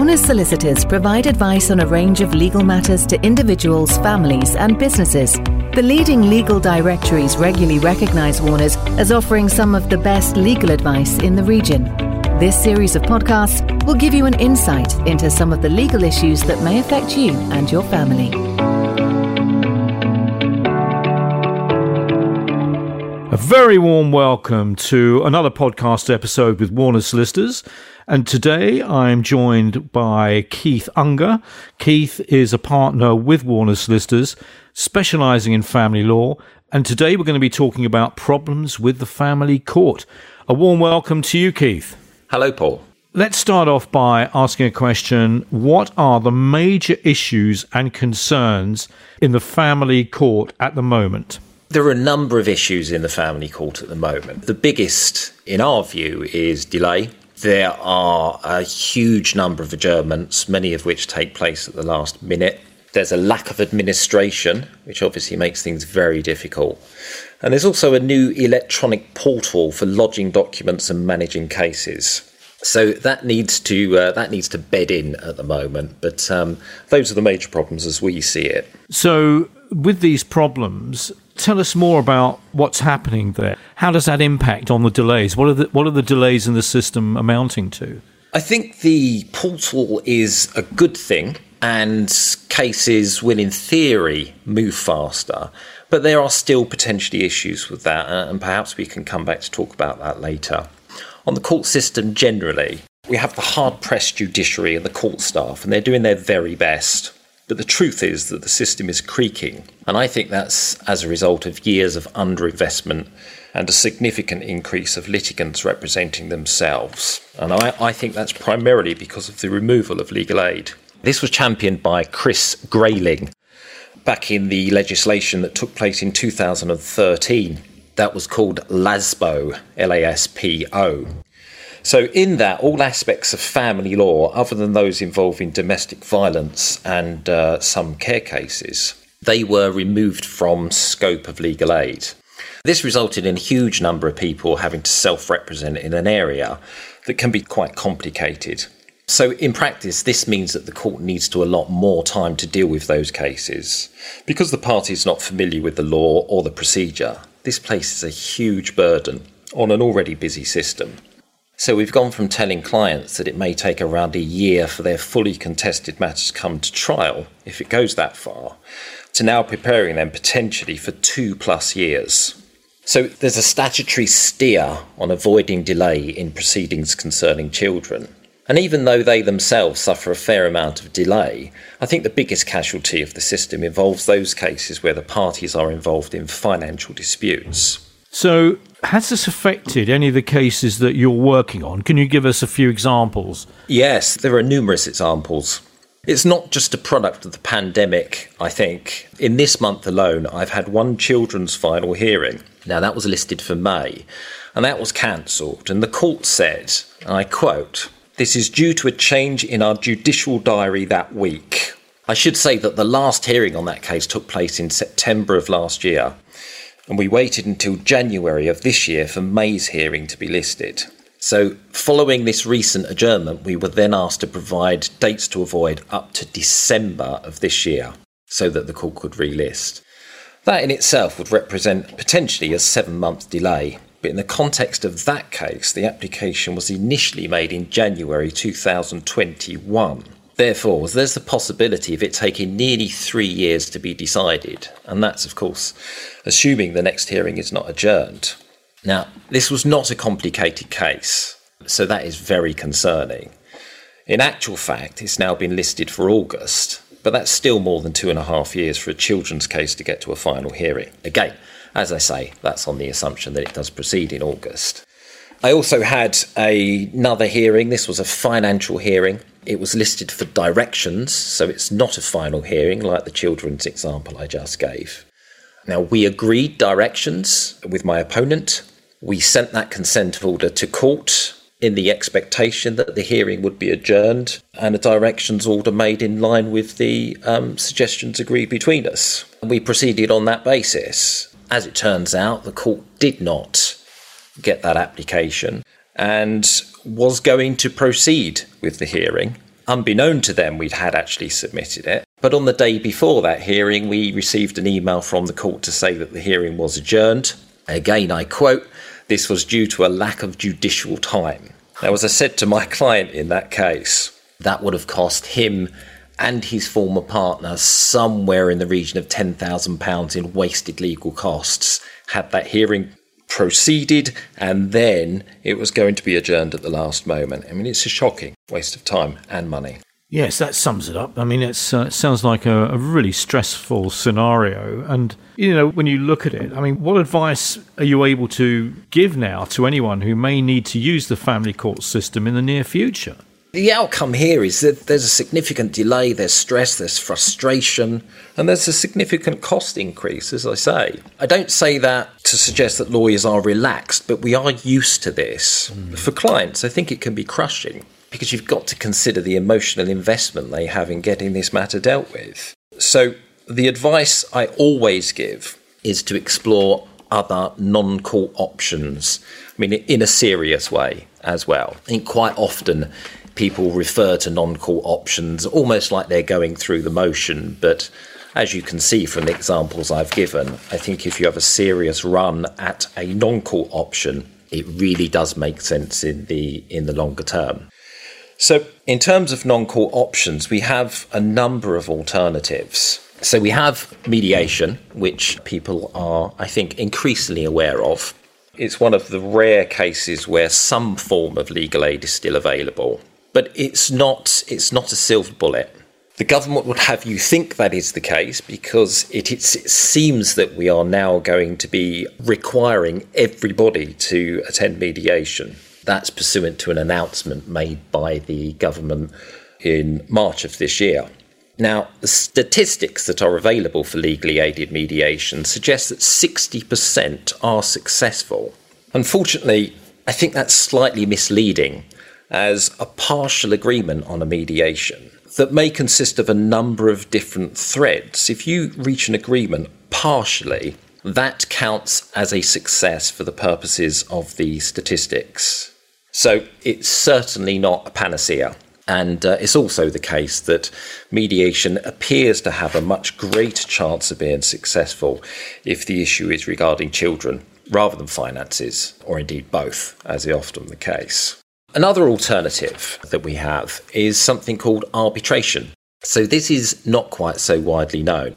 Warner's Solicitors provide advice on a range of legal matters to individuals, families, and businesses. The leading legal directories regularly recognize Warner's as offering some of the best legal advice in the region. This series of podcasts will give you an insight into some of the legal issues that may affect you and your family. A very warm welcome to another podcast episode with Warner Solicitors. And today I'm joined by Keith Unger. Keith is a partner with Warner Solicitors, specializing in family law. And today we're going to be talking about problems with the family court. A warm welcome to you, Keith. Hello, Paul. Let's start off by asking a question. What are the major issues and concerns in the family court at the moment? There are a number of issues in the family court at the moment. The biggest, in our view, is delay. There are a huge number of adjournments, many of which take place at the last minute. There's a lack of administration, which obviously makes things very difficult. And there's also a new electronic portal for lodging documents and managing cases. So that needs to uh, that needs to bed in at the moment, but um, those are the major problems as we see it. So, with these problems, tell us more about what's happening there. How does that impact on the delays? What are the what are the delays in the system amounting to? I think the portal is a good thing, and cases will, in theory, move faster. But there are still potentially issues with that, uh, and perhaps we can come back to talk about that later. On the court system generally, we have the hard pressed judiciary and the court staff, and they're doing their very best. But the truth is that the system is creaking. And I think that's as a result of years of underinvestment and a significant increase of litigants representing themselves. And I, I, think that's primarily because of the removal of legal aid. This was championed by Chris Grayling back in the legislation that took place in 2013. That was called LASPO, L A S P O. So, in that, all aspects of family law, other than those involving domestic violence and uh, some care cases, they were removed from scope of legal aid. This resulted in a huge number of people having to self represent in an area that can be quite complicated. So, in practice, this means that the court needs to allot more time to deal with those cases. Because the party is not familiar with the law or the procedure, this places a huge burden on an already busy system. So we've gone from telling clients that it may take around a year for their fully contested matters to come to trial, if it goes that far, to now preparing them potentially for two plus years. So there's a statutory steer on avoiding delay in proceedings concerning children. And even though they themselves suffer a fair amount of delay, I think the biggest casualty of the system involves those cases where the parties are involved in financial disputes. So, has this affected any of the cases that you're working on? Can you give us a few examples? Yes, there are numerous examples. It's not just a product of the pandemic, I think. In this month alone, I've had one children's final hearing. Now, that was listed for May, and that was cancelled. And the court said, and I quote, This is due to a change in our judicial diary that week. I should say that the last hearing on that case took place in September of last year and we waited until January of this year for May's hearing to be listed. So, following this recent adjournment, we were then asked to provide dates to avoid up to December of this year so that the court could relist. That in itself would represent potentially a seven month delay, but in the context of that case, the application was initially made in January 2021. Therefore, there's the possibility of it taking nearly three years to be decided, and that's, of course, assuming the next hearing is not adjourned. Now, this was not a complicated case, so that is very concerning. In actual fact, it's now been listed for August, but that's still more than two and a half years for a children's case to get to a final hearing. Again, as I say, that's on the assumption that it does proceed in August. I also had a, another hearing. This was a financial hearing. It was listed for directions, so it's not a final hearing like the children's example I just gave. Now, we agreed directions with my opponent. We sent that consent order to court in the expectation that the hearing would be adjourned and a directions order made in line with the um, suggestions agreed between us. We proceeded on that basis. As it turns out, the court did not get that application and was going to proceed with the hearing Unbeknown to them, we'd had actually submitted it. But on the day before that hearing, we received an email from the court to say that the hearing was adjourned. Again, I quote, this was due to a lack of judicial time. Now, as I said to my client in that case, that would have cost him and his former partner somewhere in the region of £10,000 in wasted legal costs had that hearing proceeded and then it was going to be adjourned at the last moment. I mean, it's a shocking waste of time and money. Yes, that sums it up. I mean, uh, it sounds like a, a, really stressful scenario. And, you know, when you look at it, I mean, what advice are you able to give now to anyone who may need to use the family court system in the near future? The outcome here is that there's a significant delay, there's stress, there's frustration, and there's a significant cost increase, as I say. I don't say that to suggest that lawyers are relaxed, but we are used to this. Mm. For clients, I think it can be crushing because you've got to consider the emotional investment they have in getting this matter dealt with. So, the advice I always give is to explore other non court options. I mean, in a serious way as well. I think quite often people refer to non court options almost like they're going through the motion. But as you can see from the examples I've given, I think if you have a serious run at a non court option, it really does make sense in the in the longer term. So, in terms of non court options, we have a number of alternatives. So, we have mediation, which people are, I think, increasingly aware of. It's one of the rare cases where some form of legal aid is still available, but it's not, it's not a silver bullet. The government would have you think that is the case because it, it seems that we are now going to be requiring everybody to attend mediation. That's pursuant to an announcement made by the government in March of this year. Now, the statistics that are available for legally aided mediation suggest that 60% are successful. Unfortunately, I think that's slightly misleading, as a partial agreement on a mediation that may consist of a number of different threads. If you reach an agreement partially, that counts as a success for the purposes of the statistics. So it's certainly not a panacea. And uh, it's also the case that mediation appears to have a much greater chance of being successful if the issue is regarding children rather than finances, or indeed both, as is often the case. Another alternative that we have is something called arbitration. So this is not quite so widely known.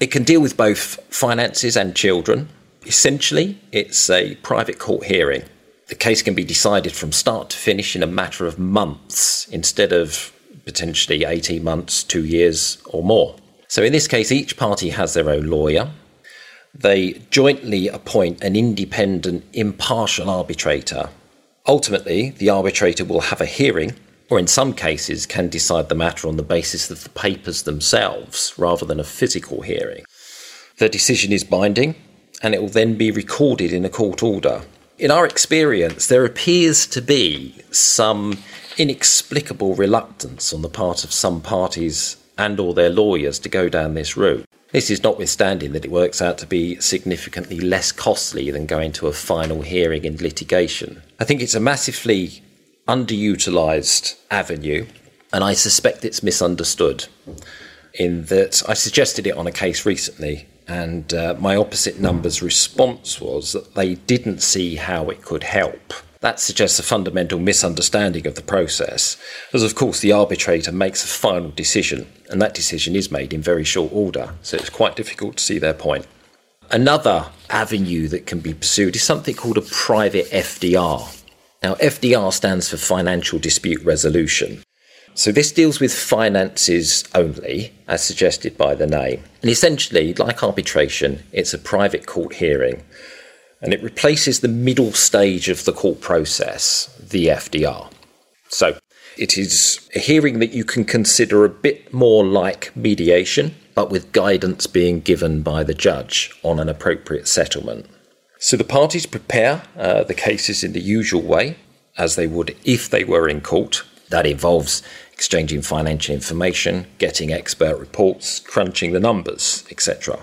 It can deal with both finances and children. Essentially, it's a private court hearing the case can be decided from start to finish in a matter of months instead of potentially 18 months, two years, or more. So, in this case, each party has their own lawyer. They jointly appoint an independent, impartial arbitrator. Ultimately, the arbitrator will have a hearing, or in some cases, can decide the matter on the basis of the papers themselves rather than a physical hearing. The decision is binding, and it will then be recorded in a court order in our experience, there appears to be some inexplicable reluctance on the part of some parties and or their lawyers to go down this route. This is notwithstanding that it works out to be significantly less costly than going to a final hearing in litigation. I think it's a massively underutilized avenue, and I suspect it's misunderstood. In that I suggested it on a case recently and uh, my opposite number's response was that they didn't see how it could help. That suggests a fundamental misunderstanding of the process, as of course the arbitrator makes a final decision, and that decision is made in very short order, so it's quite difficult to see their point. Another avenue that can be pursued is something called a private FDR. Now, FDR stands for Financial Dispute Resolution. So this deals with finances only, as suggested by the name. And essentially, like arbitration, it's a private court hearing. And it replaces the middle stage of the court process, the FDR. So it is a hearing that you can consider a bit more like mediation, but with guidance being given by the judge on an appropriate settlement. So the parties prepare uh, the cases in the usual way, as they would if they were in court. That involves exchanging financial information, getting expert reports, crunching the numbers, etc.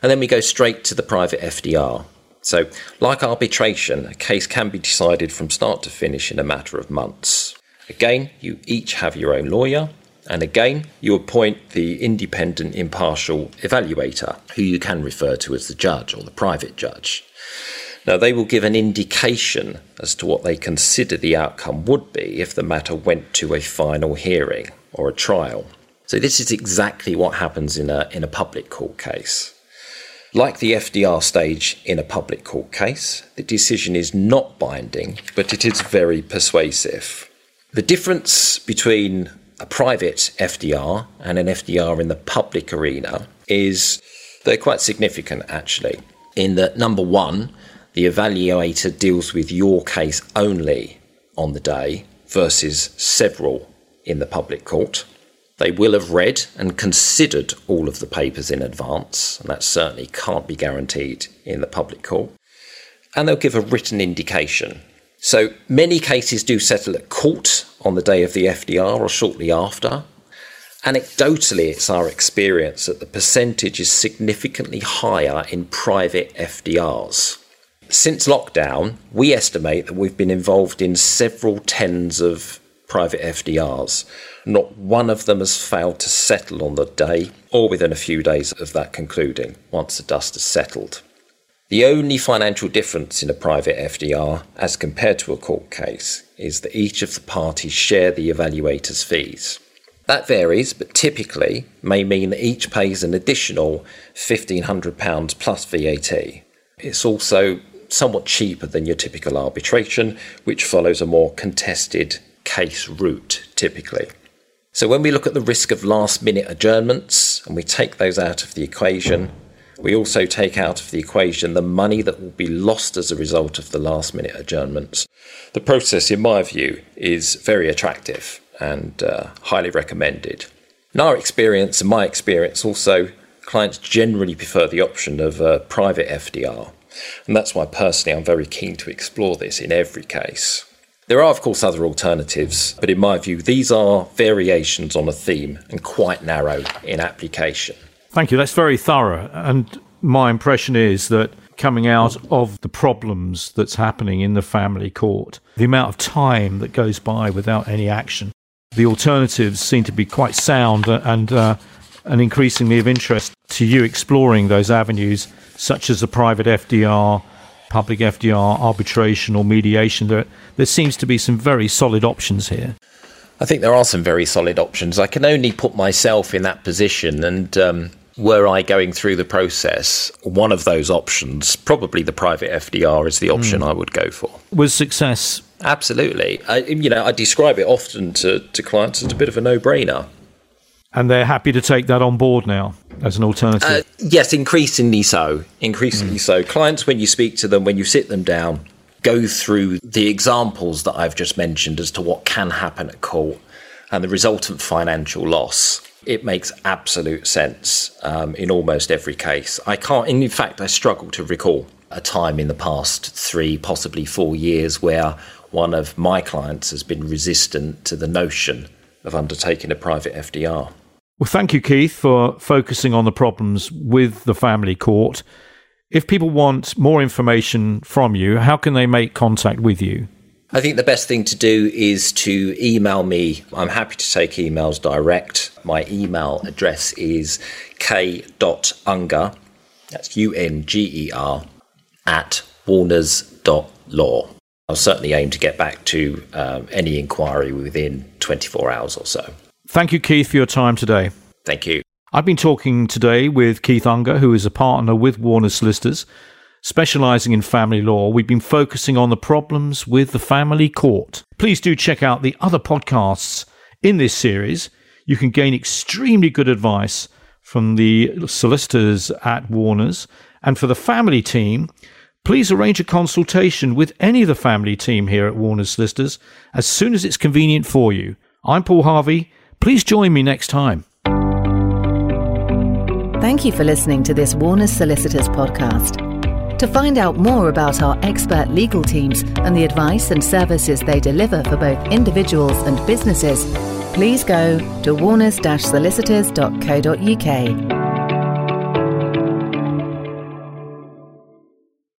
And then we go straight to the private FDR. So, like arbitration, a case can be decided from start to finish in a matter of months. Again, you each have your own lawyer, and again, you appoint the independent impartial evaluator, who you can refer to as the judge or the private judge. Now, they will give an indication as to what they consider the outcome would be if the matter went to a final hearing or a trial. So, this is exactly what happens in a, in a public court case. Like the FDR stage in a public court case, the decision is not binding, but it is very persuasive. The difference between a private FDR and an FDR in the public arena is they're quite significant actually. In that, number one, the evaluator deals with your case only on the day versus several in the public court. They will have read and considered all of the papers in advance, and that certainly can't be guaranteed in the public court. And they'll give a written indication. So many cases do settle at court on the day of the FDR or shortly after. Anecdotally, it's our experience that the percentage is significantly higher in private FDRs. Since lockdown, we estimate that we've been involved in several tens of private FDRs. Not one of them has failed to settle on the day or within a few days of that concluding, once the dust has settled. The only financial difference in a private FDR, as compared to a court case, is that each of the parties share the evaluator's fees. That varies, but typically may mean that each pays an additional £1,500 plus VAT. It's also somewhat cheaper than your typical arbitration, which follows a more contested case route typically. So when we look at the risk of last minute adjournments and we take those out of the equation, we also take out of the equation the money that will be lost as a result of the last minute adjournments. The process, in my view, is very attractive and uh, highly recommended. In our experience, and my experience also, clients generally prefer the option of a private FDR and that's why personally I'm very keen to explore this in every case. There are, of course, other alternatives, but in my view, these are variations on a theme and quite narrow in application. Thank you. That's very thorough. And my impression is that coming out of the problems that's happening in the family court, the amount of time that goes by without any action, the alternatives seem to be quite sound and uh, and increasingly of interest to you exploring those avenues such as the private FDR, public FDR, arbitration, or mediation. There, there seems to be some very solid options here. I think there are some very solid options. I can only put myself in that position, and um, were I going through the process, one of those options, probably the private FDR, is the option mm. I would go for. Was success? Absolutely. I, you know, I describe it often to, to clients as a bit of a no-brainer and they're happy to take that on board now as an alternative. Uh, yes, increasingly so. Increasingly mm. so. Clients, when you speak to them, when you sit them down, go through the examples that I've just mentioned as to what can happen at court and the resultant financial loss. It makes absolute sense um, in almost every case. I can't, in fact, I struggle to recall a time in the past three, possibly four years where one of my clients has been resistant to the notion of undertaking a private FDR. Well, thank you, Keith, for focusing on the problems with the family court. If people want more information from you, how can they make contact with you? I think the best thing to do is to email me. I'm happy to take emails direct. My email address is k.unger, that's U N G E R, at warners.law. I'll certainly aim to get back to um, any inquiry within 24 hours or so. Thank you, Keith, for your time today. Thank you. I've been talking today with Keith Unger, who is a partner with Warner Solicitors, specializing in family law. We've been focusing on the problems with the family court. Please do check out the other podcasts in this series. You can gain extremely good advice from the solicitors at Warner's. And for the family team, please arrange a consultation with any of the family team here at Warner's Solicitors as soon as it's convenient for you. I'm Paul Harvey. Please join me next time. Thank you for listening to this Warner Solicitors podcast. To find out more about our expert legal teams and the advice and services they deliver for both individuals and businesses, please go to warners-solicitors.co.uk.